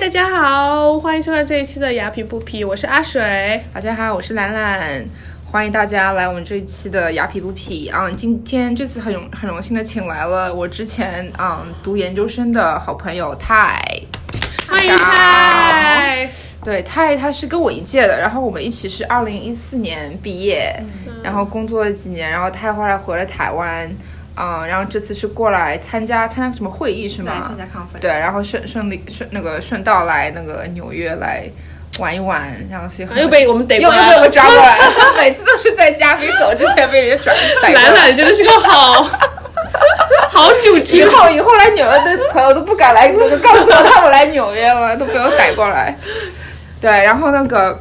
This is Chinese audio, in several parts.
大家好，欢迎收看这一期的雅痞不痞，我是阿水。大家好，我是兰兰，欢迎大家来我们这一期的雅痞不痞啊！今天这次很荣很荣幸的请来了我之前嗯读研究生的好朋友泰，欢迎泰。对泰他是跟我一届的，然后我们一起是二零一四年毕业，然后工作了几年，然后泰后来回了台湾。嗯，然后这次是过来参加参加什么会议是吗？参加 conference。对，然后顺顺利顺那个顺道来那个纽约来玩一玩，然后所以又被我们逮又又被我们抓过来了，每次都是在嘉宾走之前被人家抓。懒懒真的是个好好主持，以后以后来纽约的朋友都不敢来那个告诉我他们来纽约了，都被我逮过来。对，然后那个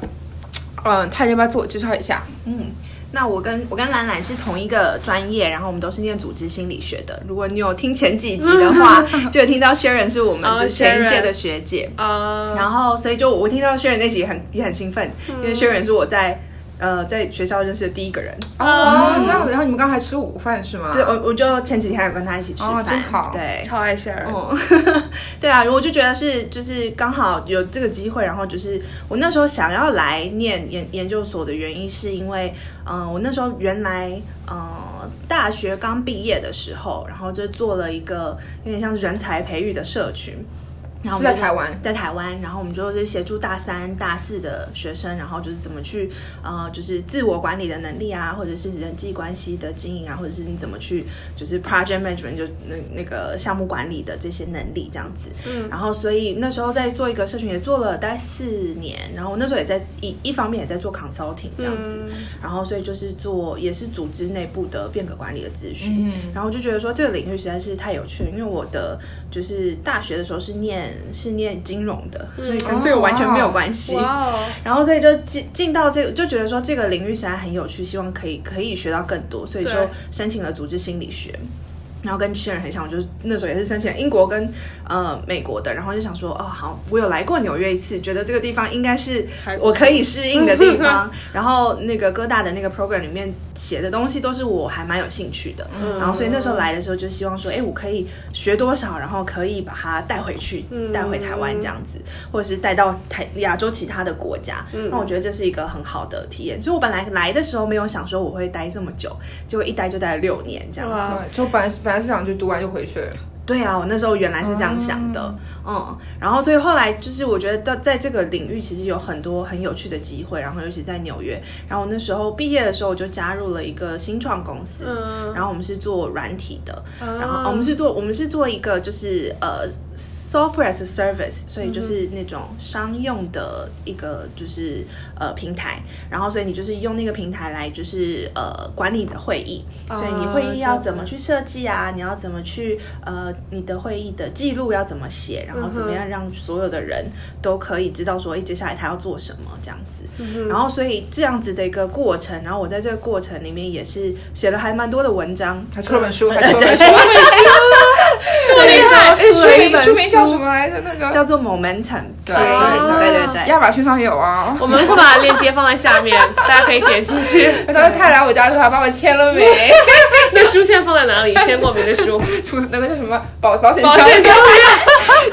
嗯，他要不要自我介绍一下？嗯。那我跟我跟兰兰是同一个专业，然后我们都是念组织心理学的。如果你有听前几集的话，就有听到 Sharon 是我们就前一届的学姐啊。然后所以就我听到 Sharon 那集很也很兴奋，因为 Sharon 是我在。呃，在学校认识的第一个人哦，这样子。然后你们刚还吃午饭是吗？对，我我就前几天有跟他一起吃饭，真好，对，超爱 share。对啊，我就觉得是就是刚好有这个机会，然后就是我那时候想要来念研研究所的原因，是因为嗯，我那时候原来嗯大学刚毕业的时候，然后就做了一个有点像人才培育的社群。然后在台湾，在台湾，然后我们就是协助大三、大四的学生，然后就是怎么去呃，就是自我管理的能力啊，或者是人际关系的经营啊，或者是你怎么去就是 project management 就那那个项目管理的这些能力这样子。嗯，然后所以那时候在做一个社群也做了大概四年，然后我那时候也在一一方面也在做 consulting 这样子，然后所以就是做也是组织内部的变革管理的咨询，嗯。然后就觉得说这个领域实在是太有趣，因为我的就是大学的时候是念。是念金融的，所以跟这个完全没有关系。然后所以就进进到这个，就觉得说这个领域实在很有趣，希望可以可以学到更多，所以就申请了组织心理学。然后跟确人很像，我就那时候也是申请英国跟呃美国的，然后就想说，哦好，我有来过纽约一次，觉得这个地方应该是我可以适应的地方。然后那个哥大的那个 program 里面写的东西都是我还蛮有兴趣的，然后所以那时候来的时候就希望说，哎，我可以学多少，然后可以把它带回去，带回台湾这样子，或者是带到台亚洲其他的国家。那我觉得这是一个很好的体验。所以我本来来的时候没有想说我会待这么久，结果一待就待了六年这样子，就本来本来是想去读完就回去。对啊，我那时候原来是这样想的，嗯，然后所以后来就是我觉得到在这个领域其实有很多很有趣的机会，然后尤其在纽约，然后我那时候毕业的时候我就加入了一个新创公司，然后我们是做软体的，然后我们是做我们是做一个就是呃。Software as a service，所以就是那种商用的一个就是呃平台，然后所以你就是用那个平台来就是呃管理你的会议，所以你会议要怎么去设计啊？你要怎么去呃你的会议的记录要怎么写？然后怎么样让所有的人都可以知道说，哎，接下来他要做什么这样子。然后所以这样子的一个过程，然后我在这个过程里面也是写了还蛮多的文章，还出了本书，还出了本 书，厉害！书名书名叫什么来着？那个叫做 Momentum。对对对对，亚马逊上有啊。我们会把链接放在下面，大家可以点进去。当时他来我家的时候还帮我签了名。那书现在放在哪里？签过名的书，出那个叫什么保保险保险箱？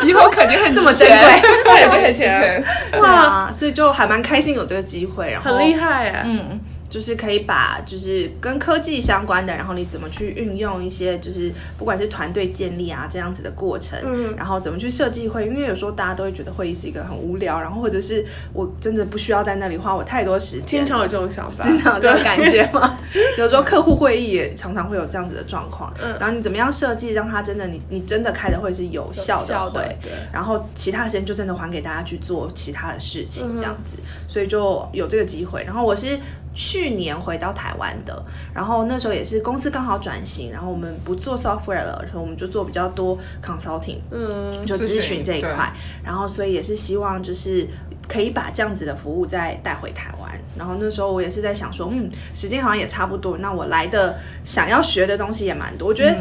以后肯定很这么珍贵，肯定很值钱。哇，所以就还蛮开心有这个机会，然后很厉害哎，嗯。就是可以把就是跟科技相关的，然后你怎么去运用一些就是不管是团队建立啊这样子的过程，嗯，然后怎么去设计会，因为有时候大家都会觉得会议是一个很无聊，然后或者是我真的不需要在那里花我太多时间，经常有这种想法，经常有这种感觉吗？有时候客户会议也常常会有这样子的状况，嗯，然后你怎么样设计让他真的你你真的开的会是有效的会，对，然后其他时间就真的还给大家去做其他的事情这样子，所以就有这个机会，然后我是。去年回到台湾的，然后那时候也是公司刚好转型，然后我们不做 software 了，然后我们就做比较多 consulting，嗯，就咨询这一块，然后所以也是希望就是可以把这样子的服务再带回台湾。然后那时候我也是在想说，嗯，时间好像也差不多，那我来的想要学的东西也蛮多，我觉得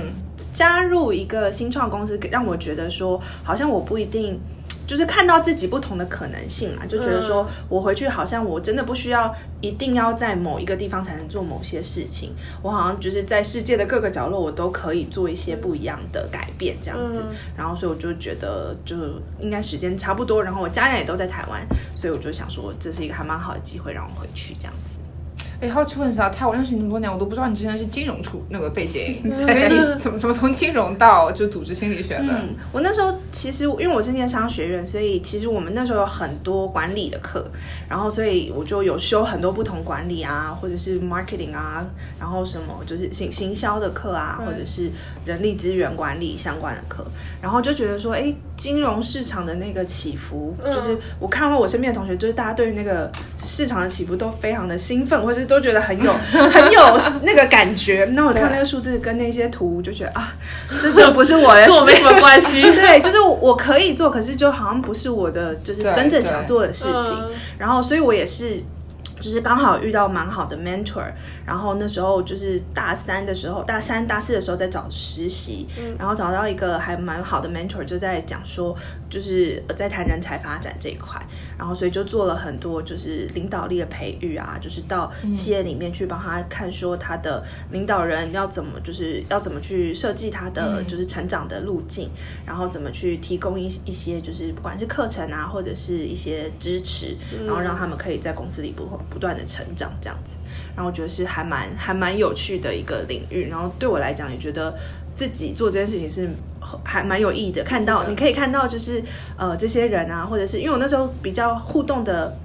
加入一个新创公司让我觉得说，好像我不一定。就是看到自己不同的可能性嘛，就觉得说我回去好像我真的不需要一定要在某一个地方才能做某些事情，我好像就是在世界的各个角落我都可以做一些不一样的改变这样子。然后所以我就觉得就应该时间差不多，然后我家人也都在台湾，所以我就想说这是一个还蛮好的机会让我回去这样子。哎，好奇问一下，泰，我认识你那么多年，我都不知道你之前是金融出那个背景，所以你是怎么怎么从金融到就组织心理学的？嗯，我那时候其实因为我是念商学院，所以其实我们那时候有很多管理的课，然后所以我就有修很多不同管理啊，或者是 marketing 啊，然后什么就是行行销的课啊，或者是人力资源管理相关的课，然后就觉得说，哎，金融市场的那个起伏，就是我看到我身边的同学，就是大家对于那个市场的起伏都非常的兴奋，或者是。都觉得很有 很有那个感觉。那我看那个数字跟那些图，就觉得啊，这这不是我的，跟我没什么关系。对，就是我可以做，可是就好像不是我的，就是真正想做的事情。然后，所以我也是。就是刚好遇到蛮好的 mentor，然后那时候就是大三的时候，大三大四的时候在找实习，然后找到一个还蛮好的 mentor，就在讲说，就是在谈人才发展这一块，然后所以就做了很多就是领导力的培育啊，就是到企业里面去帮他看说他的领导人要怎么就是要怎么去设计他的就是成长的路径，然后怎么去提供一一些就是不管是课程啊或者是一些支持，然后让他们可以在公司里不不断的成长这样子，然后我觉得是还蛮还蛮有趣的一个领域，然后对我来讲也觉得自己做这件事情是还蛮有意义的。看到你可以看到就是呃这些人啊，或者是因为我那时候比较互动的。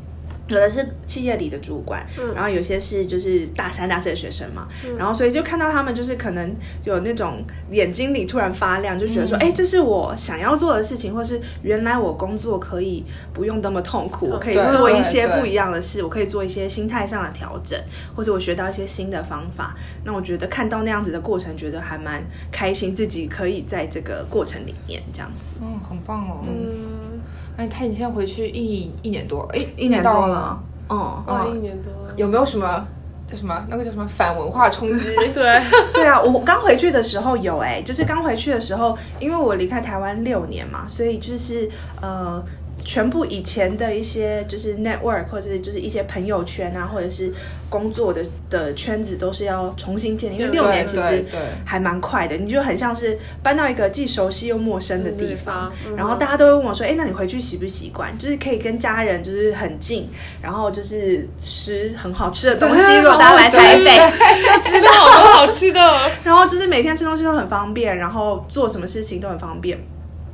有的是企业里的主管，然后有些是就是大三、大四的学生嘛，然后所以就看到他们就是可能有那种眼睛里突然发亮，就觉得说，哎，这是我想要做的事情，或是原来我工作可以不用那么痛苦，我可以做一些不一样的事，我可以做一些心态上的调整，或者我学到一些新的方法。那我觉得看到那样子的过程，觉得还蛮开心，自己可以在这个过程里面这样子，嗯，很棒哦，嗯。哎，他你现在回去一一年多，哎，一年多了，嗯，啊，一年多，有没有什么叫什么那个叫什么反文化冲击？对，对啊，我刚回去的时候有，哎，就是刚回去的时候，因为我离开台湾六年嘛，所以就是呃。全部以前的一些就是 network 或者是就是一些朋友圈啊，或者是工作的的圈子都是要重新建立。因为六年其实还蛮快的，你就很像是搬到一个既熟悉又陌生的地方。然后大家都会问我说：“哎，那你回去习不习惯？就是可以跟家人就是很近，然后就是吃很好吃的东西。如果大家来台北，就知道好多好吃的。然后就是每天吃东西都很方便，然后做什么事情都很方便。”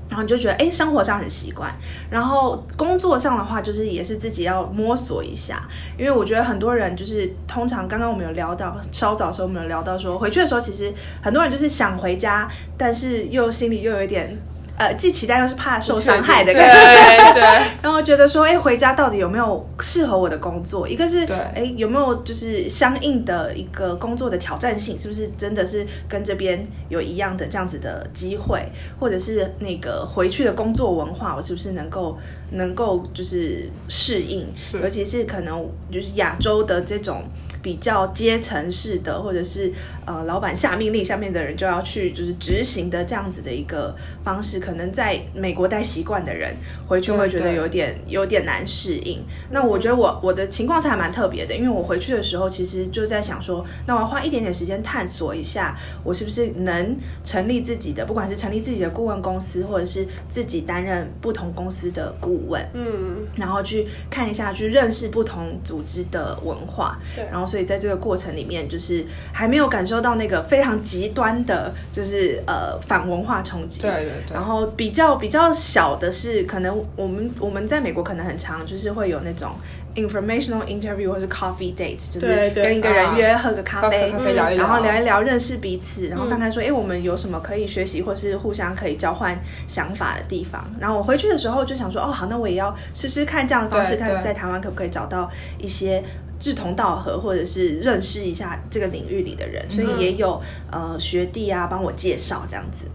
然后你就觉得，哎，生活上很习惯，然后工作上的话，就是也是自己要摸索一下，因为我觉得很多人就是通常刚刚我们有聊到，稍早的时候我们有聊到说，回去的时候其实很多人就是想回家，但是又心里又有一点。呃，既期待又是怕受伤害的感觉，对。然后觉得说，哎，回家到底有没有适合我的工作？一个是，哎，有没有就是相应的一个工作的挑战性，是不是真的是跟这边有一样的这样子的机会？或者是那个回去的工作文化，我是不是能够能够就是适应？尤其是可能就是亚洲的这种。比较阶层式的，或者是呃，老板下命令，下面的人就要去就是执行的这样子的一个方式，可能在美国待习惯的人回去会觉得有点有点难适应。那我觉得我我的情况是还蛮特别的，因为我回去的时候其实就在想说，那我要花一点点时间探索一下，我是不是能成立自己的，不管是成立自己的顾问公司，或者是自己担任不同公司的顾问，嗯，然后去看一下，去认识不同组织的文化，对，然后。所以在这个过程里面，就是还没有感受到那个非常极端的，就是呃反文化冲击。对对对。然后比较比较小的是，可能我们我们在美国可能很常，就是会有那种 informational interview 或是 coffee date，就是跟一个人约喝个咖啡，然后聊一聊认识彼此，然后看看说，哎，我们有什么可以学习或是互相可以交换想法的地方。然后我回去的时候就想说，哦，好，那我也要试试看这样的方式，看在台湾可不可以找到一些。志同道合，或者是认识一下这个领域里的人，所以也有呃学弟啊帮我介绍这样子，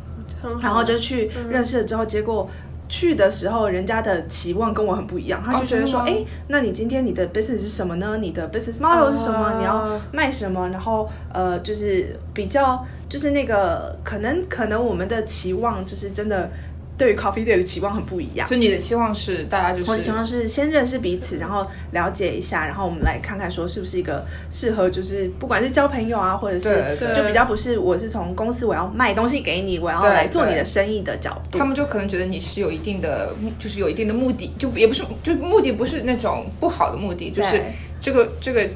然后就去认识了之后，结果去的时候，人家的期望跟我很不一样，他就觉得说，哎，那你今天你的 business 是什么呢？你的 business model 是什么？你要卖什么？然后呃，就是比较就是那个可能可能我们的期望就是真的。对于 coffee day 的期望很不一样。所以你的期望是大家就是我的情况是先认识彼此，然后了解一下，然后我们来看看说是不是一个适合，就是不管是交朋友啊，或者是就比较不是我是从公司我要卖东西给你，我要对来做你的生意的角度。他们就可能觉得你是有一定的目，就是有一定的目的，就也不是，就目的不是那种不好的目的，就是对这个这个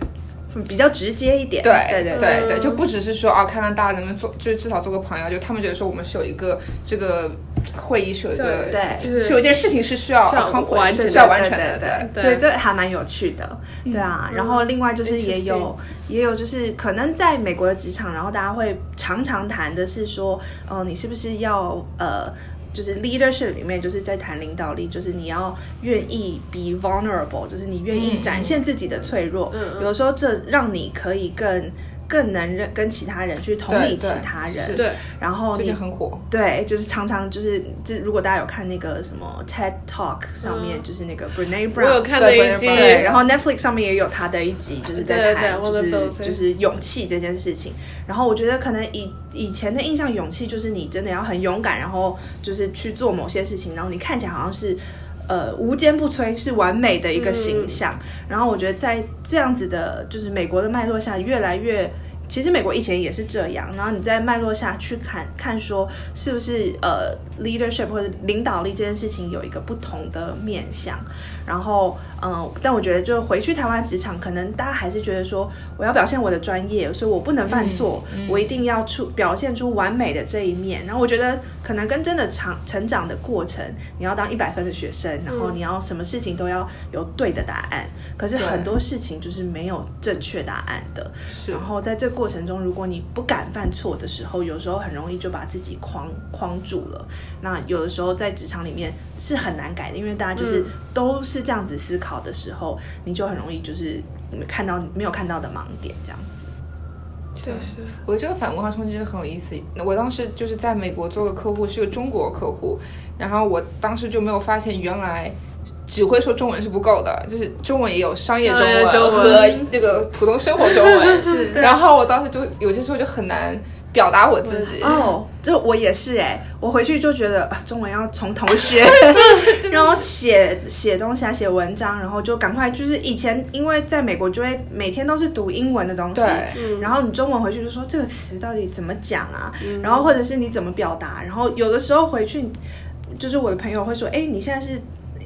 嗯比较直接一点。对对对对就不只是说啊，看看大家能不能做，就是至少做个朋友，就他们觉得说我们是有一个这个会议是有一个对是是有一件事情是需要需要完成需要完对成的，对对对所以这还蛮有趣的，对啊。然后另外就是也有也有就是可能在美国的职场，然后大家会常常谈的是说，呃，你是不是要呃。就是 leadership 里面，就是在谈领导力，就是你要愿意 be vulnerable，就是你愿意嗯展现自己的脆弱。嗯嗯有时候这让你可以更更能认跟其他人去同理其他人。是对，然后你很火，对，就是常常就是，就如果大家有看那个什么 TED Talk 上面，嗯就是那个 Brene Brown，看那一集，对，然后 Netflix 上面也有他的一集，就是在谈就是就是勇气这件事情。然后我觉得可能以以前的印象，勇气就是你真的要很勇敢，然后就是去做某些事情，然后你看起来好像是。呃，无坚不摧是完美的一个形象。然后我觉得在这样子的，就是美国的脉络下，越来越。其实美国以前也是这样，然后你在脉络下去看看说是不是呃 leadership 或者领导力这件事情有一个不同的面向，然后嗯、呃但我觉得就回去台湾职场，可能大家还是觉得说我要表现我的专业，所以我不能犯错，我一定要出表现出完美的这一面。然后我觉得可能跟真的长成长的过程，你要当一百分的学生，然后你要什么事情都要有对的答案，可是很多事情就是没有正确答案的。是。然后在这过程中，如果你不敢犯错的时候，有时候很容易就把自己框框住了。那有的时候在职场里面是很难改的，因为大家就是嗯都是这样子思考的时候，你就很容易就是看到没有看到的盲点这样子。确实，我觉得这个反文化冲击真的很有意思。我当时就是在美国做个客户，是个中国客户，然后我当时就没有发现原来。只会说中文是不够的，就是中文也有商业中文和这个普通生活中文。是然后我当时就有些时候就很难表达我自己。哦，就我也是哎、我回去就觉得、啊、中文要从头学，然后写写东西啊，写文章，然后就赶快就是以前因为在美国就会每天都是读英文的东西，然后你中文回去就说这个词到底怎么讲啊，然后或者是你怎么表达，然后有的时候回去就是我的朋友会说，哎，你现在是。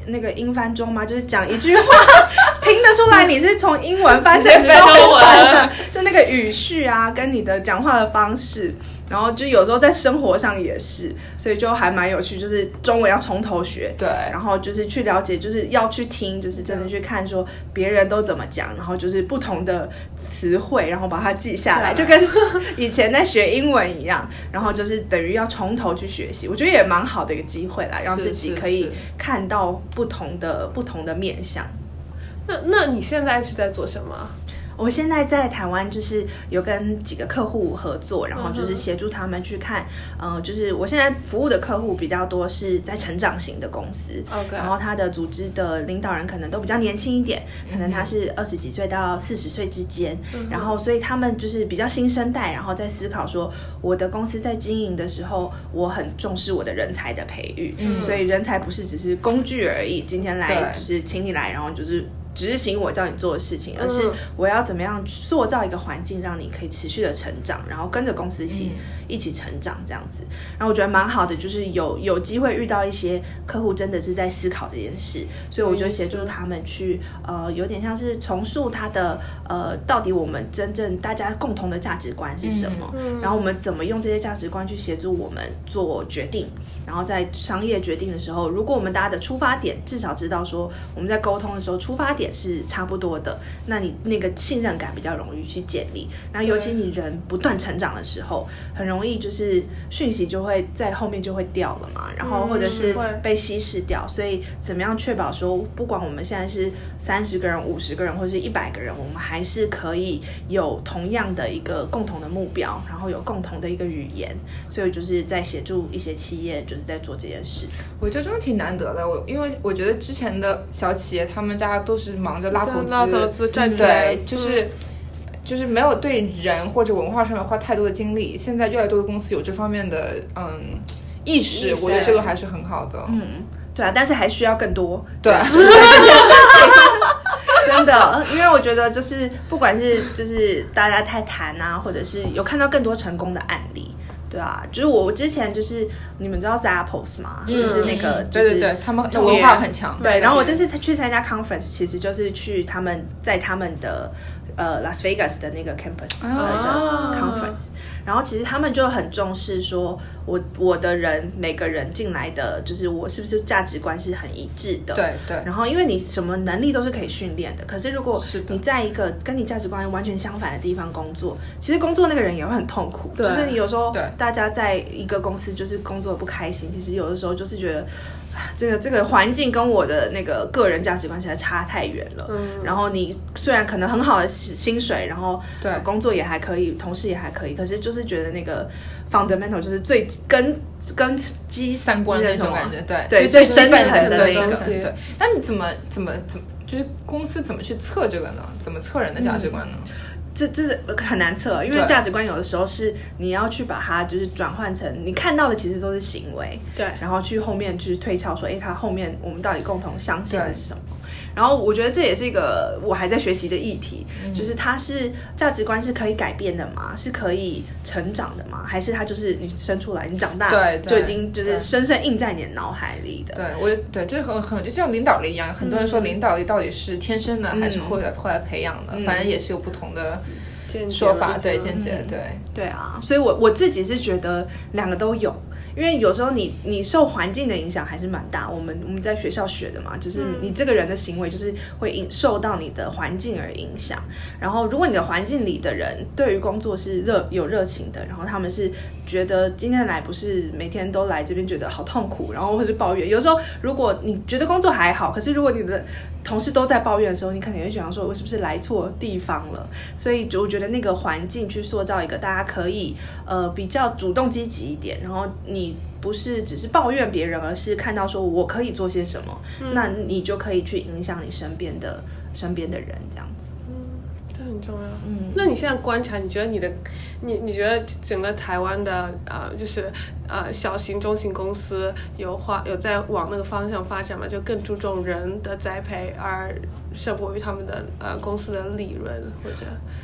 那个英翻中吗？就是讲一句话，听得出来你是从英文翻成中文的，就那个语序啊，跟你的讲话的方式，然后就有时候在生活上也是，所以就还蛮有趣，就是中文要从头学，对然后就是去了解，就是要去听，就是真的去看说别人都怎么讲，然后就是不同的词汇，然后把它记下来，就跟以前在学英文一样，然后就是等于要从头去学习，我觉得也蛮好的一个机会啦，让自己可以看到不同的不同的面相。那那你现在是在做什么？我现在在台湾，就是有跟几个客户合作，然后就是协助他们去看，嗯、就是我现在服务的客户比较多是在成长型的公司。然后他的组织的领导人可能都比较年轻一点，可能他是二十几岁到四十岁之间，然后所以他们就是比较新生代，然后在思考说，我的公司在经营的时候，我很重视我的人才的培育，嗯。所以人才不是只是工具而已，今天来就是请你来，然后就是。执行我叫你做的事情，而是嗯我要怎么样塑造一个环境，让你可以持续的成长，然后跟着公司一起、一起成长这样子。然后我觉得蛮好的，就是有有机会遇到一些客户真的是在思考这件事，所以我就协助他们去呃，有点像是重塑他的呃，到底我们真正大家共同的价值观是什么，嗯。然后我们怎么用这些价值观去协助我们做决定，然后在商业决定的时候，如果我们大家的出发点至少知道说我们在沟通的时候出发点是差不多的，那你那个信任感比较容易去建立。然后尤其你人不断成长的时候，很容易就是讯息就会在后面就会掉了嘛，然后嗯或者是会被稀释掉。所以怎么样确保说，不管我们现在是三十个人、五十个人或者是一百个人，我们还是可以有同样的一个共同的目标，然后有共同的一个语言。所以就是在协助一些企业，就是在做这件事。我觉得真的挺难得的。我因为我觉得之前的小企业，他们大家都是忙着拉投资，拉投资赚钱对，就是。就是没有对人或者文化上面花太多的精力，现在越来越多的公司有这方面的嗯意识，我觉得这个还是很好的。嗯，对啊，但是还需要更多。对啊，真的，因为我觉得就是不管是就是大家太谈啊，或者是有看到更多成功的案例，对啊，就是我之前就是你们知道 Zappos 吗？就是那个就是嗯对对对，他们文化很强。对，然后我这次去参加 conference，其实就是去他们在他们的呃 Las Vegas 的那个 campus 的一哦个 conference，、然后其实他们就很重视说我我的人每个人进来的就是我是不是价值观是很一致的，对对。然后因为你什么能力都是可以训练的，可是如果你在一个跟你价值观完全相反的地方工作，其实工作那个人也会很痛苦，对就是你有时候对。大家在一个公司就是工作不开心，其实有的时候就是觉得。啊 这个这个环境跟我的那个个人价值观实在差太远了。嗯然后你虽然可能很好的薪水，然后对工作也还可以，同事也还可以，可是就是觉得那个 fundamental 就是最根根基三观那种感觉，对对最最深层的那个对。那你怎么怎么怎么，就是公司怎么去测这个呢？怎么测人的价值观呢？这这是很难测，因为价值观有的时候是你要去把它就是转换成你看到的其实都是行为，对然后去后面去推敲说，哎，他后面我们到底共同相信的是什么？然后我觉得这也是一个我还在学习的议题，嗯就是它是价值观是可以改变的吗？是可以成长的吗？还是它就是你生出来，你长大对对就已经就是深深印在你的脑海里的？对我对这很很就像领导力一样，很多人说领导力到底是天生的、还是后来后来培养的，反正也是有不同的说法，对见解，对。对啊，所以我我自己是觉得两个都有，因为有时候你你受环境的影响还是蛮大。我们我们在学校学的嘛，就是你这个人的行为就是会影受到你的环境而影响。然后如果你的环境里的人对于工作是热有热情的，然后他们是觉得今天来不是每天都来这边觉得好痛苦，然后或是抱怨。有时候如果你觉得工作还好，可是如果你的同事都在抱怨的时候，你可能也会想说，我是不是来错地方了？所以就我觉得那个环境去塑造一个大家可以呃比较主动积极一点，然后你不是只是抱怨别人，而是看到说我可以做些什么，那你就可以去影响你身边的身边的人这样子。这很重要。嗯那你现在观察，你觉得你的，你你觉得整个台湾的呃，就是呃小型、中型公司有花有在往那个方向发展吗？就更注重人的栽培，而胜过于他们的呃公司的利润或者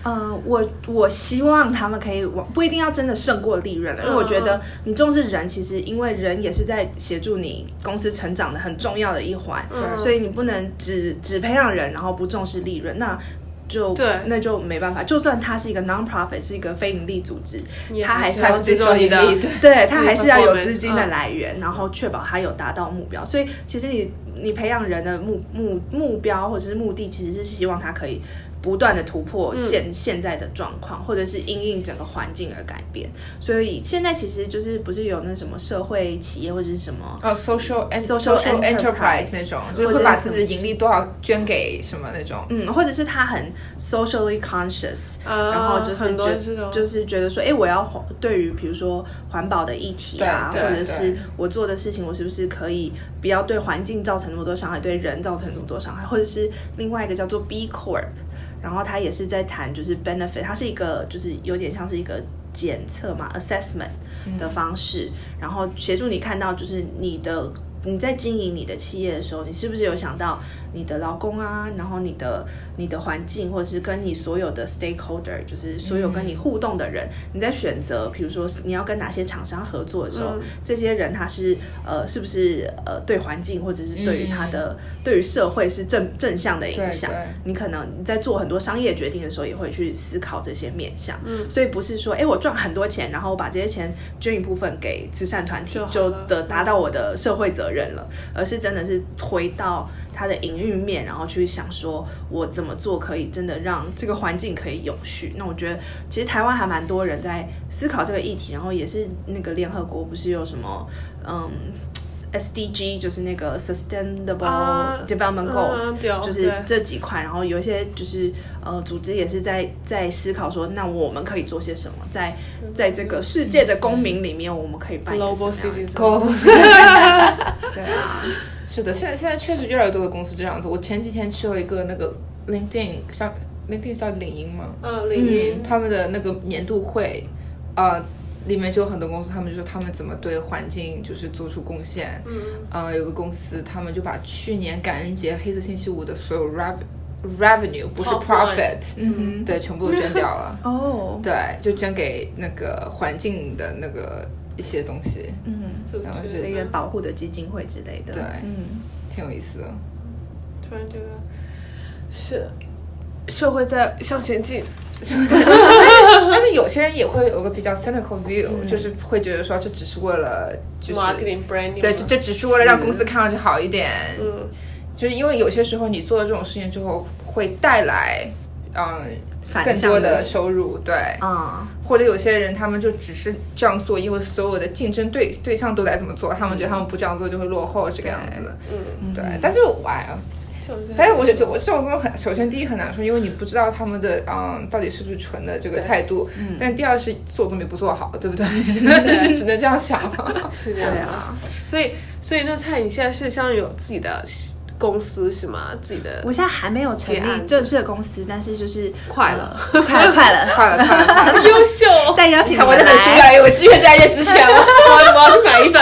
呃，我我希望他们可以往不一定要真的胜过利润了，因为我觉得你重视人，其实因为人也是在协助你公司成长的很重要的一环，嗯所以你不能只只培养人，然后不重视利润，那。就对那就没办法。就算它是一个 non-profit，是一个非盈利组织，它还是要接受你的对，它还是要有资金的嗯来源，然后确保它有达到目标。所以其实你你培养人的目目目标或者是目的，其实是希望他可以不断的突破现、现在的状况，或者是因应整个环境而改变。所以现在其实就是不是有那什么社会企业或者是什么。哦，social Social enterprise 那种，就是会把自己的盈利多少捐给什么那种。嗯，或者是他很 socially conscious，、啊然后就是觉这种就是觉得说，哎，我要环对于比如说环保的议题啊，或者是我做的事情，我是不是可以不要对环境造成那么多伤害，对人造成那么多伤害，或者是另外一个叫做 B Corp，然后他也是在谈就是 benefit，它是一个就是有点像是一个检测嘛 assessment 的方式，然后协助你看到就是你的你在经营你的企业的时候，你是不是有想到你的劳工啊，然后你的你的环境，或者是跟你所有的 stakeholder，就是所有跟你互动的人，你在选择，比如说你要跟哪些厂商合作的时候，嗯这些人他是呃是不是呃对环境或者是对于他的、对于社会是正正向的影响？你可能你在做很多商业决定的时候，也会去思考这些面向。嗯，所以不是说，哎，我赚很多钱，然后我把这些钱捐一部分给慈善团体就，好就得达到我的社会责任了，而是真的是回到它的营运面，然后去想说我怎么做可以真的让这个环境可以永续。那我觉得其实台湾还蛮多人在思考这个议题，然后也是那个联合国不是有什么嗯。SDG 就是那个 Sustainable 啊 Development Goals，、就是这几块，然后有一些就是呃组织也是在在思考说，那我们可以做些什么，在在这个世界的公民里面，我们可以扮演什 global 么样的 citizen，Global 对啊，是的，现在现在确实越来越多的公司这样子。我前几天去了一个那个 LinkedIn 像，LinkedIn 叫领英吗？嗯，领英他们的那个年度会，呃，里面就有很多公司，他们就说他们怎么对环境就是做出贡献。嗯，呃，有个公司，他们就把去年感恩节黑色星期五的所有 rev revenue 不是 profit，嗯对，全部都捐掉了。哦，对，就捐给那个环境的那个一些东西，嗯，然后就织一个保护的基金会之类的，对嗯，挺有意思的。突然觉得是社会在向前进。但是有些人也会有个比较 cynical view，、就是嗯会觉得说这只是为了就是对，这这只是为了让公司看上去好一点。嗯，就是因为有些时候你做了这种事情之后，会带来嗯更多的收入，对。啊，或者有些人他们就只是这样做，因为所有的竞争对对象都在这么做，他们觉得他们不这样做就会落后这个样子。嗯，对，但是我哎呀，就是但是我觉得我这种东西很，首先第一很难说，因为你不知道他们的嗯到底是不是纯的这个态度，嗯。但第二是做都没不做好，对不对？就只能这样想了。是这样。所以，所以那蔡，你现在是相当于有自己的公司是吗？自己的我现在还没有成立正式的公司，但是就是快了呃 快了，快了，快了，快了，优秀，再邀请我这本书越来。越，我越越来越值钱了。我 要我要去买一本，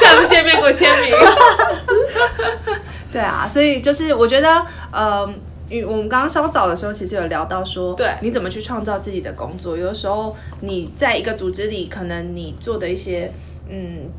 下次见面给我签名。对啊，所以就是我觉得，呃，因为我们刚刚稍早的时候，其实有聊到说，对你怎么去创造自己的工作。有的时候你在一个组织里，可能你做的一些，嗯。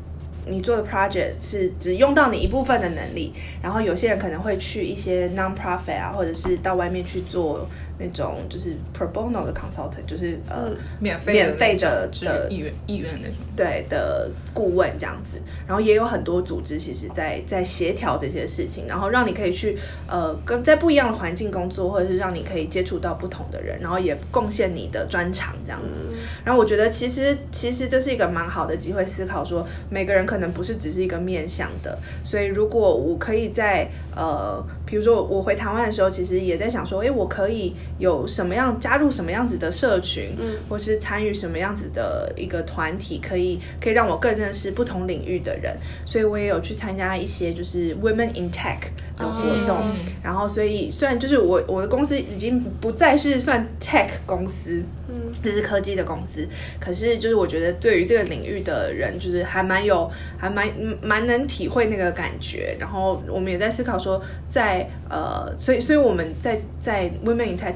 你做的 project 是只用到你一部分的能力，然后有些人可能会去一些 non-profit 啊，或者是到外面去做那种就是 pro bono 的 consultant，就是呃、免费免费的支的意愿意愿那种。对的顾问这样子，然后也有很多组织其实在在协调这些事情，然后让你可以去呃跟在不一样的环境工作，或者是让你可以接触到不同的人，然后也贡献你的专长这样子。然后我觉得其实其实这是一个蛮好的机会，思考说每个人可能不是只是一个面向的，所以如果我可以在呃，比如说我回台湾的时候，其实也在想说，诶，我可以有什么样加入什么样子的社群，嗯。或是参与什么样子的一个团体，可以可以让我更认识不同领域的人，所以我也有去参加一些就是 Women in Tech 的活动，嗯然后所以虽然就是我我的公司已经不再是算 Tech 公司，嗯，就是科技的公司，可是就是我觉得对于这个领域的人，就是还蛮有，还蛮蛮能体会那个感觉。然后我们也在思考说在，呃，所以所以我们在在 Women in Tech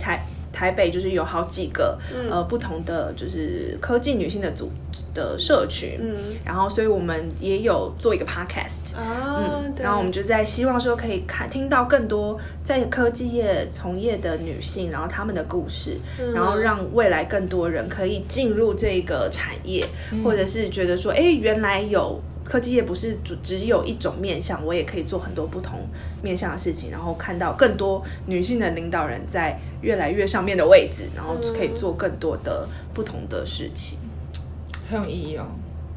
台台北就是有好几个、呃不同的就是科技女性的组的社群，嗯。然后所以我们也有做一个 podcast，啊，对。然后我们就在希望说可以看听到更多在科技业从业的女性，然后她们的故事，嗯。然后让未来更多人可以进入这个产业，或者是觉得说，哎，原来有。科技业不是只只有一种面向，我也可以做很多不同面向的事情，然后看到更多女性的领导人在越来越上面的位置，然后可以做更多的不同的事情。很有意义哦。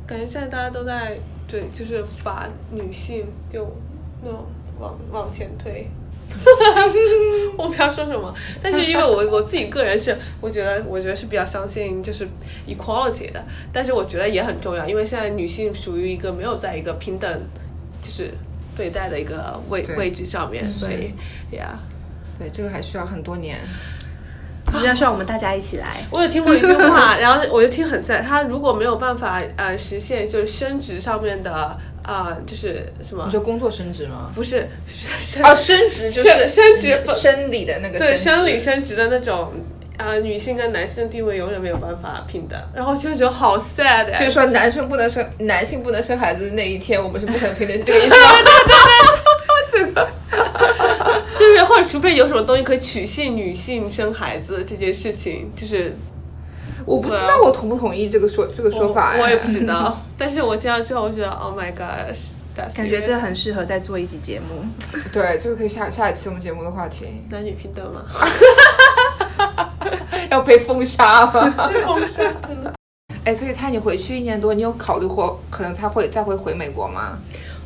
感觉现在大家都在对，就是把女性就那种往往前推。我不知道说什么，但是因为我 我自己个人是，我觉得我觉得是比较相信就是 equality 的，但是我觉得也很重要，因为现在女性属于一个没有在一个平等就是对待的一个位位置上面，所以呀。对，这个还需要很多年。就是要需要我们大家一起来。我有听过一句话，然后我就听很 sad。他如果没有办法呃实现就是升职上面的呃就是什么你，说工作升职吗？不是升哦，升职就是升升职生理的那个对生理升职的那种。呃，女性跟男性的地位永远没有办法平等，然后就觉得好 sad，哎就是说男生不能生，男性不能生孩子的那一天，我们是不可能平等，是这个意思吗？就是或者除非有什么东西可以取信女性生孩子这件事情，就是我不知道我同不同意这个说这个说法、哎我我也不知道，但是我听到之后，我觉得 Oh my God，感觉这很适合再做一集节目。对，就是可以下下一期我们节目的话题，男女平等吗？要被封杀吗？哎，所以他你回去一年多，你有考虑过可能他会再会回美国吗？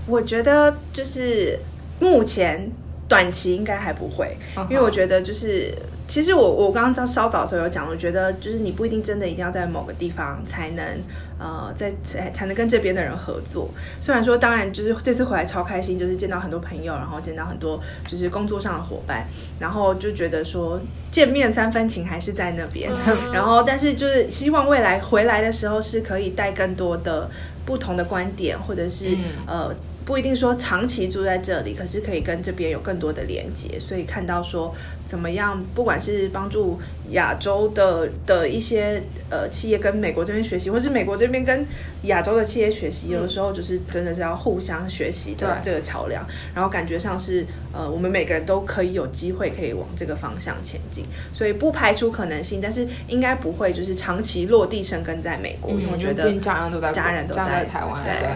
我觉得就是目前短期应该还不会，因为我觉得就是，其实我我刚刚在稍早的时候有讲，我觉得就是你不一定真的一定要在某个地方才能呃在才才能跟这边的人合作。虽然说，当然就是这次回来超开心，就是见到很多朋友，然后见到很多就是工作上的伙伴，然后就觉得说见面三分情还是在那边，嗯然后但是就是希望未来回来的时候是可以带更多的不同的观点，或者是、嗯呃。不一定说长期住在这里，可是可以跟这边有更多的连接，所以看到说怎么样，不管是帮助亚洲的的一些呃企业跟美国这边学习，或是美国这边跟亚洲的企业学习，有的时候就是真的是要互相学习的这个桥梁，然后感觉上是呃我们每个人都可以有机会可以往这个方向前进，所以不排除可能性，但是应该不会就是长期落地生根在美国，因为我觉得家人都在家人都家在台湾，对。对。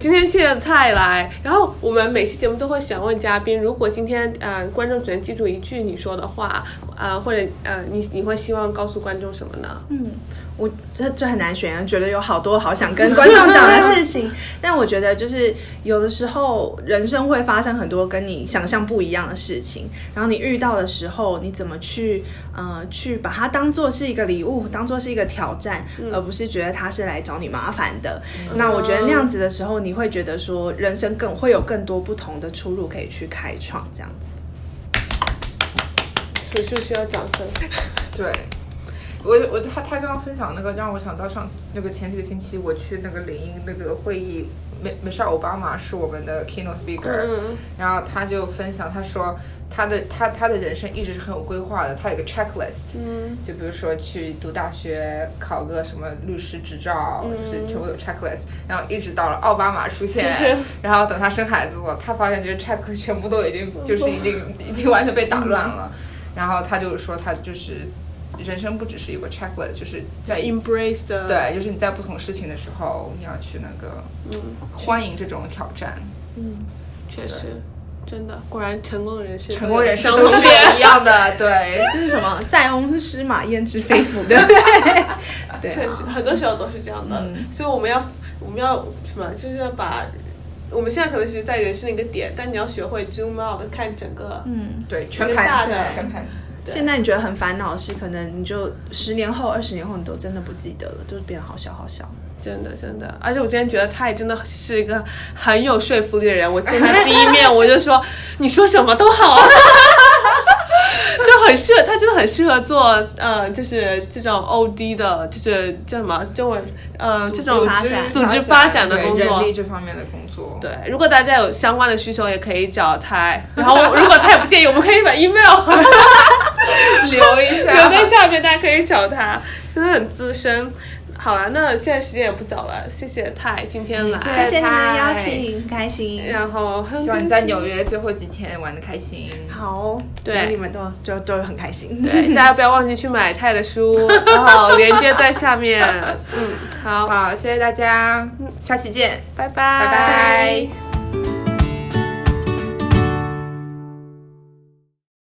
今天谢谢泰来，然后我们每期节目都会想问嘉宾，如果今天呃观众只能记住一句你说的话，呃或者呃你你会希望告诉观众什么呢？嗯，我这这很难选，觉得有好多好想跟观众讲的事情，但我觉得就是有的时候人生会发生很多跟你想象不一样的事情，然后你遇到的时候，你怎么去呃去把它当做是一个礼物，当做是一个挑战，而不是觉得他是来找你麻烦的。那我觉得那样子的时候，你会觉得说人生更会有更多不同的出路可以去开创，这样子。此处需要掌声。对，我我他他刚刚分享那个让我想到上次那个前几个星期我去那个领英那个会议，美美少奥巴马是我们的 keynote speaker，、嗯。然后他就分享他说他的他他的人生一直是很有规划的，他有一个 checklist，嗯。就比如说去读大学，考个什么律师执照，就是全部有 checklist，然后一直到了奥巴马出现，然后等他生孩子了，他发现这个 checklist 全部都已经就是已经已经完全被打乱了，然后他就说他就是人生不只是一个 checklist，就是在，embrace 的对，就是你在不同事情的时候，你要去那个嗯，欢迎这种挑战，嗯确实，真的，果然成功的人士成功人士相都是一样的，对。这是什么？塞翁失马焉知非福，对 不对？对确实啊，很多时候都是这样的，嗯所以我们要我们要什么，就是要把我们现在可能是在人生的一个点，但你要学会 zoom out 看整个，嗯。对，全一个大盘的全盘。现在你觉得很烦恼的是，可能你就十年后、二十年后，你都真的不记得了，就是变得好小好小。真的真的，而且我今天觉得他也真的是一个很有说服力的人。我见他第一面，我就说 你说什么都好，啊 就很适合他，真的很适合做呃，就是这种 OD 的，就是叫什么中文呃这种发展组织发展的工作人力。这方面的工作。对，如果大家有相关的需求，也可以找他。然后，如果他也不介意，我们可以把 email 留一下，留在下面，大家可以找他，真的很资深。好了，那现在时间也不早了，谢谢泰今天来，谢谢你们的邀请，很开心。然后希望你在纽约最后几天玩的开心。好，对你们都就都很开心。对，大家不要忘记去买泰的书，然 后连接在下面。嗯，好，好，谢谢大家，下期见，拜拜，拜拜。